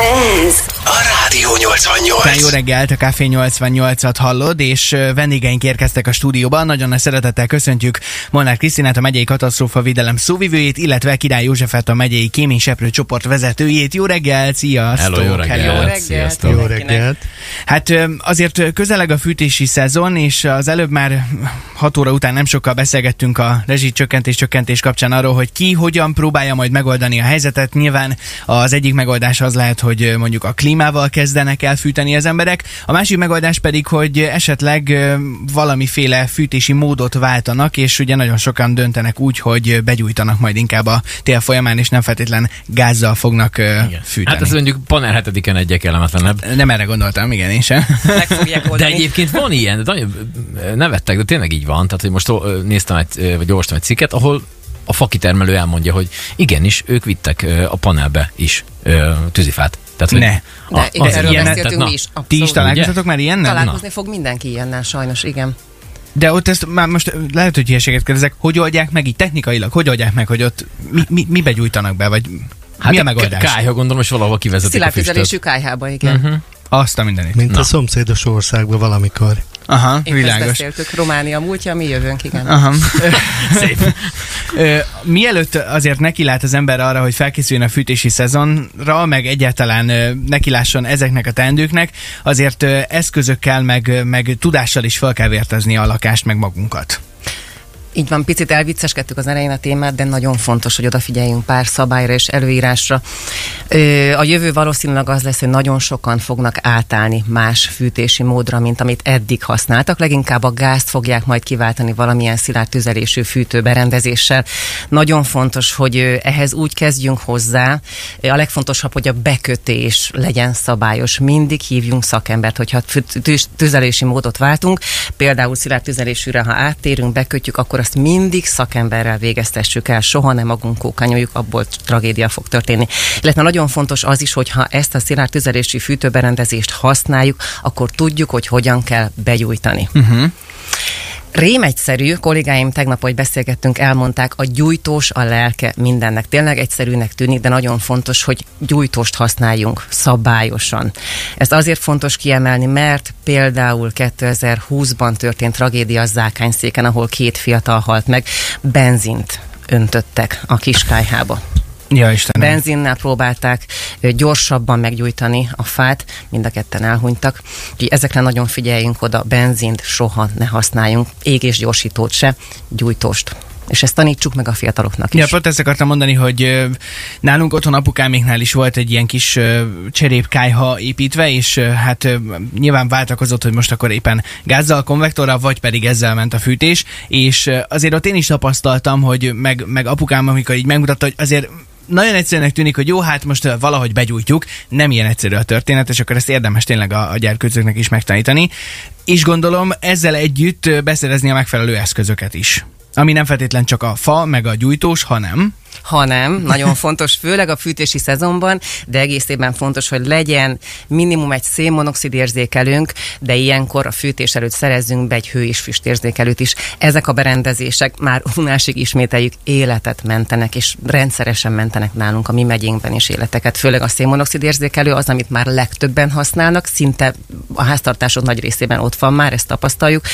Ez a Rádió 88. Te jó reggelt, a Café 88-at hallod, és vendégeink érkeztek a stúdióban. Nagyon nagy szeretettel köszöntjük Molnár Krisztinát, a megyei katasztrófa védelem szóvivőjét, illetve Király Józsefet, a megyei kéményseprő csoport vezetőjét. Jó reggelt, sziasztok! Hello, jó reggelt. Hello. reggelt. Sziasztok. Jó Jó reggelt. Hát azért közeleg a fűtési szezon, és az előbb már 6 óra után nem sokkal beszélgettünk a rezsicsökkentés csökkentés kapcsán arról, hogy ki hogyan próbálja majd megoldani a helyzetet. Nyilván az egyik megoldás az lehet, hogy mondjuk a klímával kezdenek el fűteni az emberek, a másik megoldás pedig, hogy esetleg valamiféle fűtési módot váltanak, és ugye nagyon sokan döntenek úgy, hogy begyújtanak majd inkább a tél folyamán, és nem feltétlen gázzal fognak ö, fűteni. Hát ez mondjuk panel hetediken egyek kellemetlenebb. nem erre gondoltam, igen, én sem. De egyébként van ilyen, de nevettek, de tényleg így van. Tehát, hogy most néztem egy, vagy olvastam egy cikket, ahol a fakitermelő elmondja, hogy igenis, ők vittek a panelbe is tűzifát. Tehát, hogy Ne. De a- igen, az erről ilyen- beszéltünk tehát, mi is. Ti is Abszolút. találkoztatok már ilyennel? Találkozni fog mindenki ilyennel, sajnos, igen. De ott ezt már most lehet, hogy hülyeséget kérdezek, hogy oldják meg így technikailag? Hogy oldják meg, hogy ott mi, mi, mi begyújtanak be, vagy Hát mi a a megoldás? kályha gondolom, és valahol kivezetik a Szilárd füstöt. tüzelésű kájhába, igen. Mhm. Azt a mindenit. Mint Na. a szomszédos országban valamikor. Aha, Épp ezt világos. beszéltük. Románia múltja, mi jövőnk, igen. Aha. Szép. Ö, mielőtt azért nekilát az ember arra, hogy felkészüljön a fűtési szezonra, meg egyáltalán ö, nekilásson ezeknek a teendőknek, azért ö, eszközökkel, meg, meg tudással is fel kell vértezni a lakást, meg magunkat. Így van, picit elvicceskedtük az elején a témát, de nagyon fontos, hogy odafigyeljünk pár szabályra és előírásra. A jövő valószínűleg az lesz, hogy nagyon sokan fognak átállni más fűtési módra, mint amit eddig használtak. Leginkább a gázt fogják majd kiváltani valamilyen szilárd tüzelésű fűtőberendezéssel. Nagyon fontos, hogy ehhez úgy kezdjünk hozzá. A legfontosabb, hogy a bekötés legyen szabályos. Mindig hívjunk szakembert, hogyha tüzelési módot váltunk. Például szilárd tüzelésűre, ha áttérünk, bekötjük, akkor azt mindig szakemberrel végeztessük el. Soha nem magunk kókányoljuk, abból tragédia fog történni. Illetve nagyon fontos az is, hogy ha ezt a szilárd tüzelési fűtőberendezést használjuk, akkor tudjuk, hogy hogyan kell begyújtani. Uh-huh. Rém egyszerű, kollégáim tegnap, hogy beszélgettünk, elmondták, a gyújtós a lelke mindennek. Tényleg egyszerűnek tűnik, de nagyon fontos, hogy gyújtóst használjunk szabályosan. Ezt azért fontos kiemelni, mert például 2020-ban történt tragédia Zákányszéken, ahol két fiatal halt meg, benzint öntöttek a kiskájhába. Ja, Istenem. Benzinnel próbálták gyorsabban meggyújtani a fát, mind a ketten elhunytak. Úgyhogy ezekre nagyon figyeljünk oda, benzint soha ne használjunk, égésgyorsítót se, gyújtóst. És ezt tanítsuk meg a fiataloknak is. Ja, pont ezt akartam mondani, hogy nálunk otthon apukáméknál is volt egy ilyen kis cserépkájha építve, és hát nyilván váltakozott, hogy most akkor éppen gázzal, konvektorral, vagy pedig ezzel ment a fűtés, és azért ott én is tapasztaltam, hogy meg, meg apukám, amikor így megmutatta, hogy azért nagyon egyszerűnek tűnik, hogy jó, hát most valahogy begyújtjuk, nem ilyen egyszerű a történet, és akkor ezt érdemes tényleg a, a gyerkőcöknek is megtanítani. És gondolom ezzel együtt beszerezni a megfelelő eszközöket is. Ami nem feltétlen csak a fa, meg a gyújtós, hanem hanem nagyon fontos, főleg a fűtési szezonban, de egész évben fontos, hogy legyen minimum egy szénmonoxid érzékelőnk, de ilyenkor a fűtés előtt szerezzünk be egy hő és füstérzékelőt is. Ezek a berendezések már unásig ismételjük, életet mentenek, és rendszeresen mentenek nálunk a mi megyénkben is életeket. Főleg a szénmonoxid érzékelő az, amit már legtöbben használnak, szinte a háztartások nagy részében ott van már, ezt tapasztaljuk.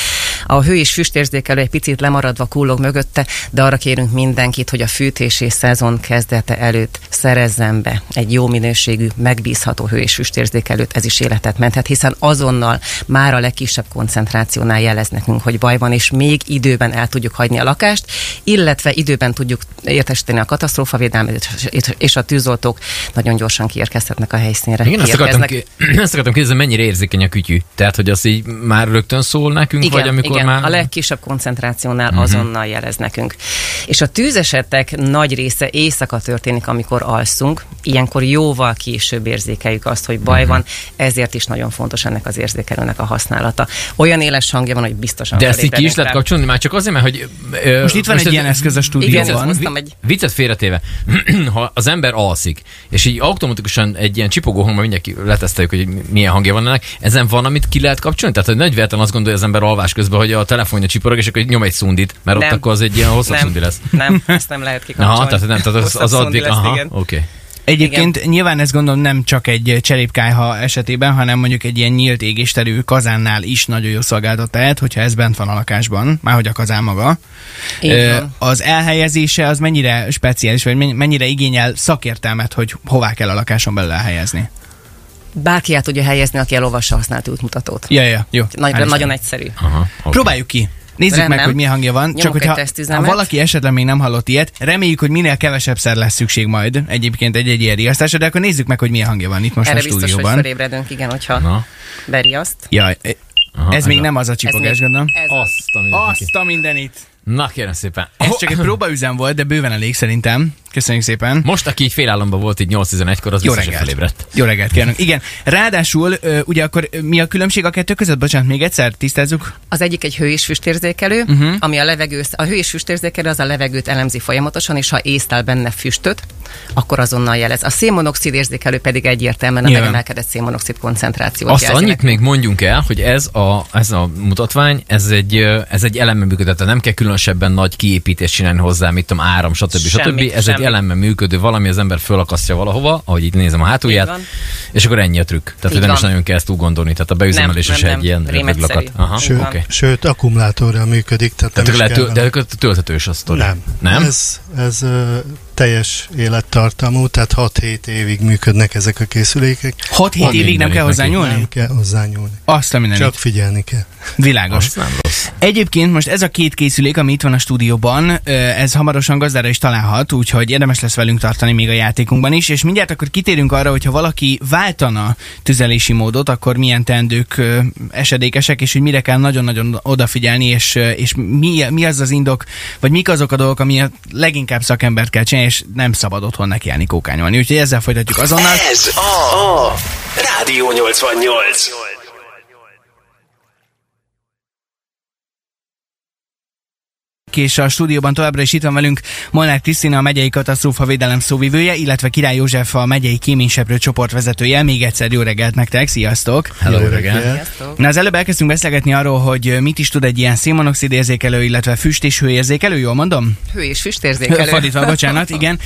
A hő és füstérzékelő egy picit lemaradva kullog mögötte, de arra kérünk mindenkit, hogy a fűtési szezon kezdete előtt szerezzen be egy jó minőségű, megbízható hő és füstérzékelőt, ez is életet menthet, hiszen azonnal már a legkisebb koncentrációnál jelez nekünk, hogy baj van, és még időben el tudjuk hagyni a lakást, illetve időben tudjuk értesíteni a katasztrófavédelmet, és- és a tűzoltók nagyon gyorsan kiérkezhetnek a helyszínre. Igen, azt akartam, azt akartam kérdezni, mennyire érzékeny a kütyű. Tehát, hogy az így már rögtön szól nekünk, Igen, vagy amikor igen. már... a legkisebb koncentrációnál uh-huh. azonnal jelez nekünk. És a tűzesetek nagy része éjszaka történik, amikor alszunk. Ilyenkor jóval később érzékeljük azt, hogy baj uh-huh. van, ezért is nagyon fontos ennek az érzékelőnek a használata. Olyan éles hangja van, hogy biztosan De ezt így ki is lehet kapcsolni, már csak azért, mert hogy... ö, Most itt van egy ez- ilyen eszköz a Igen, stúdióban. hoztam egy Viccet félretéve, ha az ember alszik, és így automatikusan egy ilyen csipogó hangban mindenki leteszteljük, hogy milyen hangja van ennek, ezen van, amit ki lehet kapcsolni? Tehát, hogy nagy véletlen azt gondolja az ember alvás közben, hogy a telefonja csiporog, és akkor nyom egy szundit, mert ott Nem. akkor az egy ilyen hosszabb nem, szundi lesz. nem, ezt nem lehet kikapcsolni. Aha, tehát nem, tehát az, az addig, lesz, aha, igen. oké. Okay. Egyébként Igen. nyilván ezt gondolom nem csak egy cserépkájha esetében, hanem mondjuk egy ilyen nyílt égésterű kazánnál is nagyon jó szolgáltat tehet, hogyha ez bent van a lakásban, már hogy a kazán maga. Ö, az elhelyezése az mennyire speciális, vagy mennyire igényel szakértelmet, hogy hová kell a lakáson belül elhelyezni? Bárki el tudja helyezni, aki elolvassa használt útmutatót. Ja, ja, jó. Nagy, nagyon egyszerű. Aha, okay. Próbáljuk ki. Nézzük Rendben. meg, hogy milyen hangja van. Nyomok Csak hogyha ha valaki esetleg még nem hallott ilyet, reméljük, hogy minél kevesebb szer lesz szükség majd egyébként egy-egy ilyen riasztásra, de akkor nézzük meg, hogy milyen hangja van itt most Erre a biztos, hogy stúdióban. felébredünk, igen, hogyha Na. beriaszt. Jaj, Aha, ez még nem az a csipogás, gondolom. Ez a. Azt a mindenit! Na kérem szépen. Ez csak egy próbaüzem volt, de bőven elég szerintem. Köszönjük szépen. Most, aki így félállomban volt így 8-11-kor, az Jó biztos, reggelt. felébredt. Jó reggelt kívánok. Igen, ráadásul ugye akkor mi a különbség a kettő között? Bocsánat, még egyszer tisztázzuk. Az egyik egy hő és füstérzékelő, uh-huh. ami a levegő, a hő és füstérzékelő az a levegőt elemzi folyamatosan, és ha észlel benne füstöt, akkor azonnal jelez. A szénmonoxid érzékelő pedig egyértelműen a megemelkedett szénmonoxid koncentrációt Azt jelzi annyit nekünk. még mondjunk el, hogy ez a, ez a mutatvány, ez egy, ez egy elemmel működő, tehát nem kell különösebben nagy kiépítést csinálni hozzá, mit tudom, áram, stb. Semmi, stb. Ez semmi. egy elemmel működő valami, az ember fölakasztja valahova, ahogy itt nézem a hátulját, és akkor ennyi a trükk. Tehát, Így nem is van. nagyon kell ezt túl gondolni. Tehát a beüzemelés Nem, is nem, egy nem. ilyen rövidlakat. Aha, Sőt. Okay. sőt, akkumulátorral működik, tehát, Tehát nem lehet, is de tölthetős a sztori. nem. Nem? Ez, ez teljes élettartamú, tehát 6-7 évig működnek ezek a készülékek. 6-7 Van évig nem kell neki. hozzá nyúlni? Nem kell hozzányúlni. Azt a mindenit. Csak figyelni kell. Világos. Az nem rossz. Egyébként most ez a két készülék, ami itt van a stúdióban, ez hamarosan gazdára is találhat, úgyhogy érdemes lesz velünk tartani még a játékunkban is, és mindjárt akkor kitérünk arra, hogyha valaki váltana tüzelési módot, akkor milyen teendők ö, esedékesek, és hogy mire kell nagyon-nagyon odafigyelni, és, és mi, mi az az indok, vagy mik azok a dolgok, ami a leginkább szakembert kell csinálni, és nem szabad otthon nekiállni kókányolni. Úgyhogy ezzel folytatjuk azonnal. Ez a, a Rádió 88. és a stúdióban továbbra is itt van velünk Molnár Krisztina, a megyei katasztrófa védelem szóvivője, illetve Király József, a megyei kéményseprő csoportvezetője. Még egyszer jó reggelt nektek, sziasztok! Hello, Jó reggel. reggelt. Sziasztok. Na, az előbb elkezdtünk beszélgetni arról, hogy mit is tud egy ilyen szénmonoxid érzékelő, illetve füst és hőérzékelő, jól mondom? Hő és füstérzékelő. Fordítva, bocsánat, igen.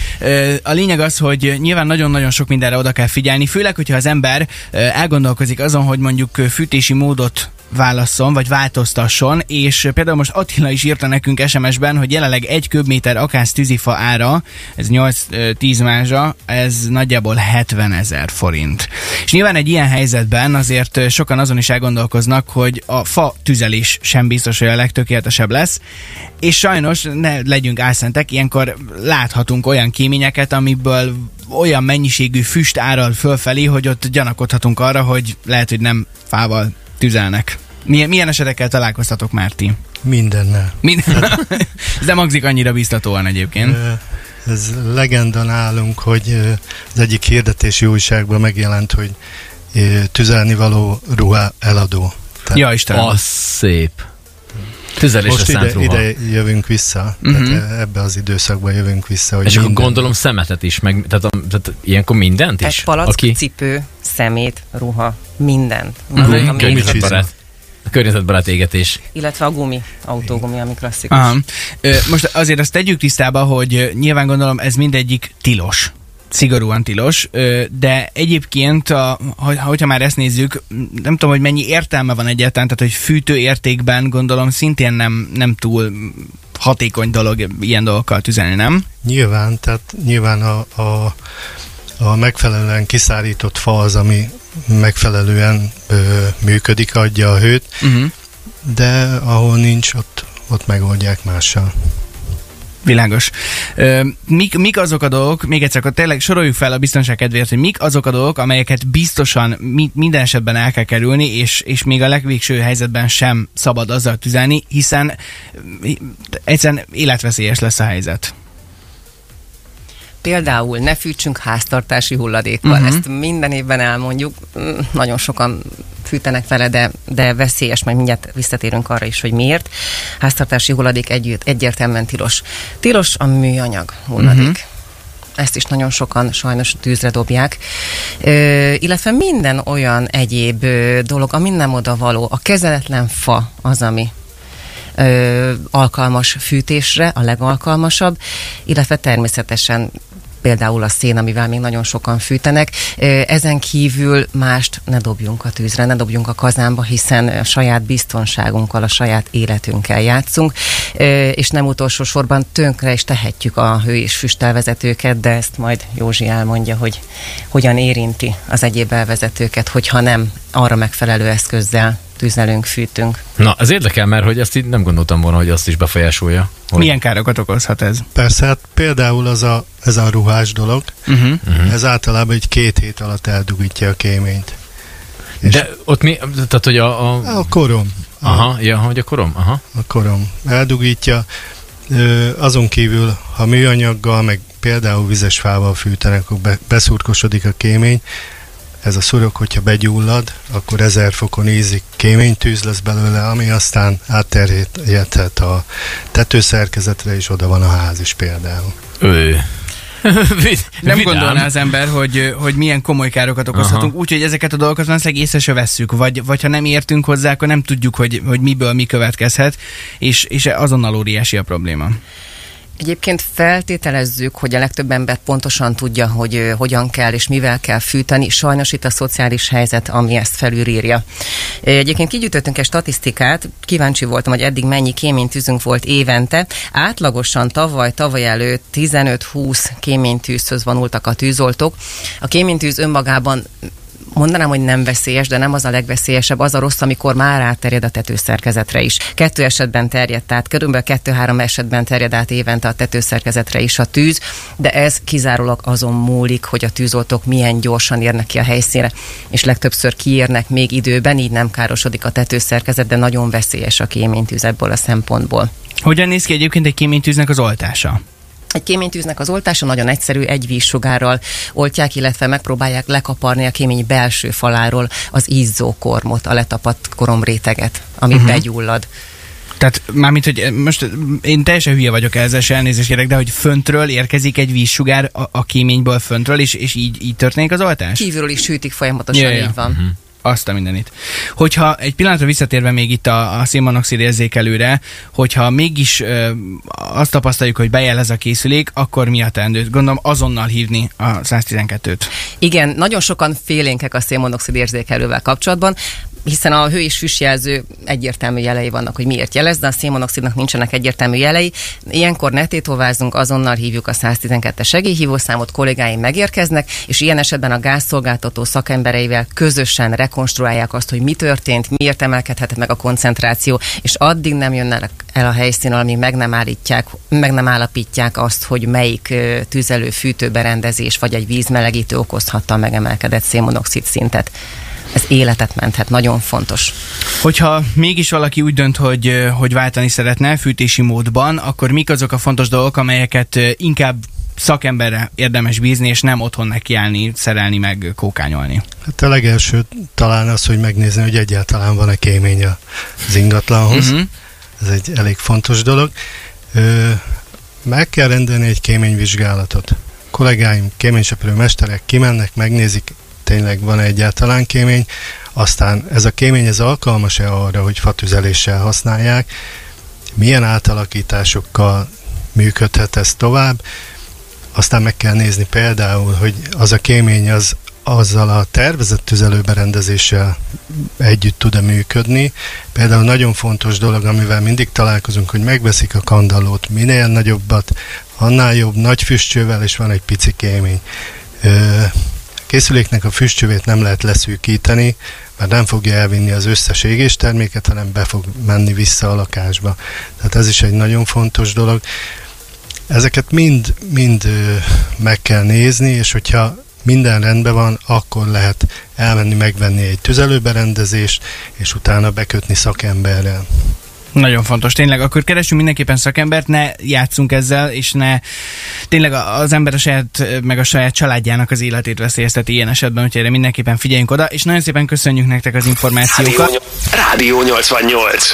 A lényeg az, hogy nyilván nagyon-nagyon sok mindenre oda kell figyelni, főleg, hogyha az ember elgondolkozik azon, hogy mondjuk fűtési módot válasszon, vagy változtasson, és például most Attila is írta nekünk SMS-ben, hogy jelenleg egy köbméter akász tűzifa ára, ez 8-10 mázsa, ez nagyjából 70 ezer forint. És nyilván egy ilyen helyzetben azért sokan azon is elgondolkoznak, hogy a fa tüzelés sem biztos, hogy a legtökéletesebb lesz, és sajnos ne legyünk álszentek, ilyenkor láthatunk olyan kéményeket, amiből olyan mennyiségű füst áral fölfelé, hogy ott gyanakodhatunk arra, hogy lehet, hogy nem fával tüzelnek. Milyen, milyen esetekkel találkoztatok már ti? Mindennel. Minden... Ez nem hangzik annyira biztatóan egyébként. Ez legenda nálunk, hogy az egyik hirdetési újságban megjelent, hogy tüzelni való ruha eladó. Tehát Ja, Istenem. Az szép. Tüzelésre most ide, ruha. ide jövünk vissza, tehát ebbe az időszakba jövünk vissza, hogy És akkor minden- gondolom szemetet is, meg, tehát, a, tehát ilyenkor mindent is? Egy palack, Aki cipő, szemét, ruha, mindent. Mhm. Ami- ami- környezetbarát, környezetbarát égetés. illetve a gumi, autógumi, ami klasszikus. Aha. Most azért azt tegyük tisztába, hogy nyilván gondolom ez mindegyik tilos. Szigorúan tilos, de egyébként, a, hogy- hogyha már ezt nézzük, nem tudom, hogy mennyi értelme van egyáltalán, tehát hogy fűtő értékben gondolom szintén nem, nem túl hatékony dolog ilyen dolgokkal tüzelni, nem? Nyilván, tehát nyilván a, a, a megfelelően kiszárított fa az, ami megfelelően ö, működik, adja a hőt, Uh-huh. de ahol nincs, ott, ott megoldják mással. Világos. Mik, mik azok a dolgok, még egyszer, akkor tényleg soroljuk fel a biztonság kedvéért, hogy mik azok a dolgok, amelyeket biztosan mi, minden esetben el kell kerülni, és, és még a legvégső helyzetben sem szabad azzal tüzelni, hiszen egyszerűen életveszélyes lesz a helyzet. Például ne fűtsünk háztartási hulladékkal. Mhm. Uh-huh. Ezt minden évben elmondjuk. Mm, Nagyon sokan fűtenek vele, de, de veszélyes, majd mindjárt visszatérünk arra is, hogy miért. Háztartási hulladék együtt, egyértelműen tilos. Tilos a műanyag hulladék. Mhm. Uh-huh. Ezt is nagyon sokan sajnos tűzre dobják. Ö, illetve minden olyan egyéb ö, dolog, ami nem oda való. A kezeletlen fa az, ami ö, alkalmas fűtésre, a legalkalmasabb, illetve természetesen például a szén, amivel még nagyon sokan fűtenek. Ezen kívül mást ne dobjunk a tűzre, ne dobjunk a kazánba, hiszen a saját biztonságunkkal, a saját életünkkel játszunk, és nem utolsó sorban tönkre is tehetjük a hő és füstelvezetőket, de ezt majd Józsi elmondja, hogy hogyan érinti az egyéb elvezetőket, hogyha nem arra megfelelő eszközzel tüzelünk, fűtünk. Na, ez érdekel, mert hogy ezt így nem gondoltam volna, hogy azt is befolyásolja. Hogy... Milyen károkat okozhat ez? Persze, hát például az a, ez a ruhás dolog, uh-huh. Uh-huh. ez általában egy két hét alatt eldugítja a kéményt. És De ott mi, tehát hogy a... A, a korom. Aha, a, ja, hogy a korom? Aha. A korom. Eldugítja. Azon kívül, ha műanyaggal, meg például vizes fával fűtenek, akkor be, beszurkosodik a kémény, ez a szurok, hogyha begyullad, akkor ezer fokon ízik, kémény tűz lesz belőle, ami aztán átterjedhet a tetőszerkezetre, és oda van a ház is például. Ő. nem Vidám. gondolná az ember, hogy, hogy milyen komoly károkat okozhatunk, úgyhogy ezeket a dolgokat valószínűleg észre se vesszük, vagy, vagy ha nem értünk hozzá, akkor nem tudjuk, hogy, hogy miből mi következhet, és, és azonnal óriási a probléma. Egyébként feltételezzük, hogy a legtöbb ember pontosan tudja, hogy hogyan kell és mivel kell fűteni. Sajnos itt a szociális helyzet, ami ezt felülírja. Egyébként kigyűjtöttünk egy statisztikát, kíváncsi voltam, hogy eddig mennyi kéménytűzünk volt évente. Átlagosan tavaly, tavaly előtt 15-20 kéménytűzhöz vonultak a tűzoltók. A kéménytűz önmagában mondanám, hogy nem veszélyes, de nem az a legveszélyesebb, az a rossz, amikor már átterjed a tetőszerkezetre is. Kettő esetben terjedt át, körülbelül kettő-három esetben terjed át évente a tetőszerkezetre is a tűz, de ez kizárólag azon múlik, hogy a tűzoltók milyen gyorsan érnek ki a helyszínre, és legtöbbször kiérnek még időben, így nem károsodik a tetőszerkezet, de nagyon veszélyes a kéménytűz ebből a szempontból. Hogyan néz ki egyébként egy kéménytűznek az oltása? Egy kéménytűznek az oltása nagyon egyszerű, egy vízsugárral oltják, illetve megpróbálják lekaparni a kémény belső faláról az izzó kormot, a letapadt koromréteget, ami uh-huh. begyullad. Tehát mármint, hogy most én teljesen hülye vagyok ezzel, se elnézést kérek, de hogy föntről érkezik egy vízsugár a, a kéményből föntről, és, és így, így történik az oltás? Kívülről is sütik folyamatosan, ja, ja. így van. Uh-huh. Azt a mindenit. Hogyha egy pillanatra visszatérve még itt a, a szénmonoxid érzékelőre, hogyha mégis ö, azt tapasztaljuk, hogy bejelez a készülék, akkor mi a teendő? Gondolom azonnal hívni a 112-t. Igen, nagyon sokan félénkek a szénmonoxid érzékelővel kapcsolatban hiszen a hő és füstjelző egyértelmű jelei vannak, hogy miért jelez, de a szénmonoxidnak nincsenek egyértelmű jelei. Ilyenkor ne tétovázunk, azonnal hívjuk a 112-es segélyhívószámot, kollégáim megérkeznek, és ilyen esetben a gázszolgáltató szakembereivel közösen rekonstruálják azt, hogy mi történt, miért emelkedhetett meg a koncentráció, és addig nem jönnek el a helyszínen, amíg meg nem, állítják, meg nem állapítják azt, hogy melyik tüzelő fűtőberendezés vagy egy vízmelegítő okozhatta a megemelkedett szénmonoxid szintet ez életet menthet, nagyon fontos. Hogyha mégis valaki úgy dönt, hogy, hogy váltani szeretne fűtési módban, akkor mik azok a fontos dolgok, amelyeket inkább szakemberre érdemes bízni, és nem otthon nekiállni, szerelni, meg kókányolni? Hát a legelső talán az, hogy megnézni, hogy egyáltalán van-e kémény az ingatlanhoz. Uh-huh. Ez egy elég fontos dolog. Ö, meg kell rendelni egy kéményvizsgálatot. Kollégáim, kéményseprő mesterek kimennek, megnézik, tényleg van egyáltalán kémény, aztán ez a kémény ez alkalmas-e arra, hogy fatüzeléssel használják, milyen átalakításokkal működhet ez tovább, aztán meg kell nézni például, hogy az a kémény az azzal a tervezett tüzelőberendezéssel együtt tud-e működni. Például nagyon fontos dolog, amivel mindig találkozunk, hogy megveszik a kandallót, minél nagyobbat, annál jobb, nagy füstcsővel, és van egy pici kémény készüléknek a füstcsövét nem lehet leszűkíteni, mert nem fogja elvinni az összes égésterméket, hanem be fog menni vissza a lakásba. Tehát ez is egy nagyon fontos dolog. Ezeket mind, mind meg kell nézni, és hogyha minden rendben van, akkor lehet elmenni megvenni egy tüzelőberendezést, és utána bekötni szakemberrel. Nagyon fontos, tényleg. Akkor keresünk mindenképpen szakembert, ne játszunk ezzel, és ne tényleg az ember a saját, meg a saját családjának az életét veszélyezteti ilyen esetben, úgyhogy erre mindenképpen figyeljünk oda, és nagyon szépen köszönjük nektek az információkat. Rádió, Rádió 88.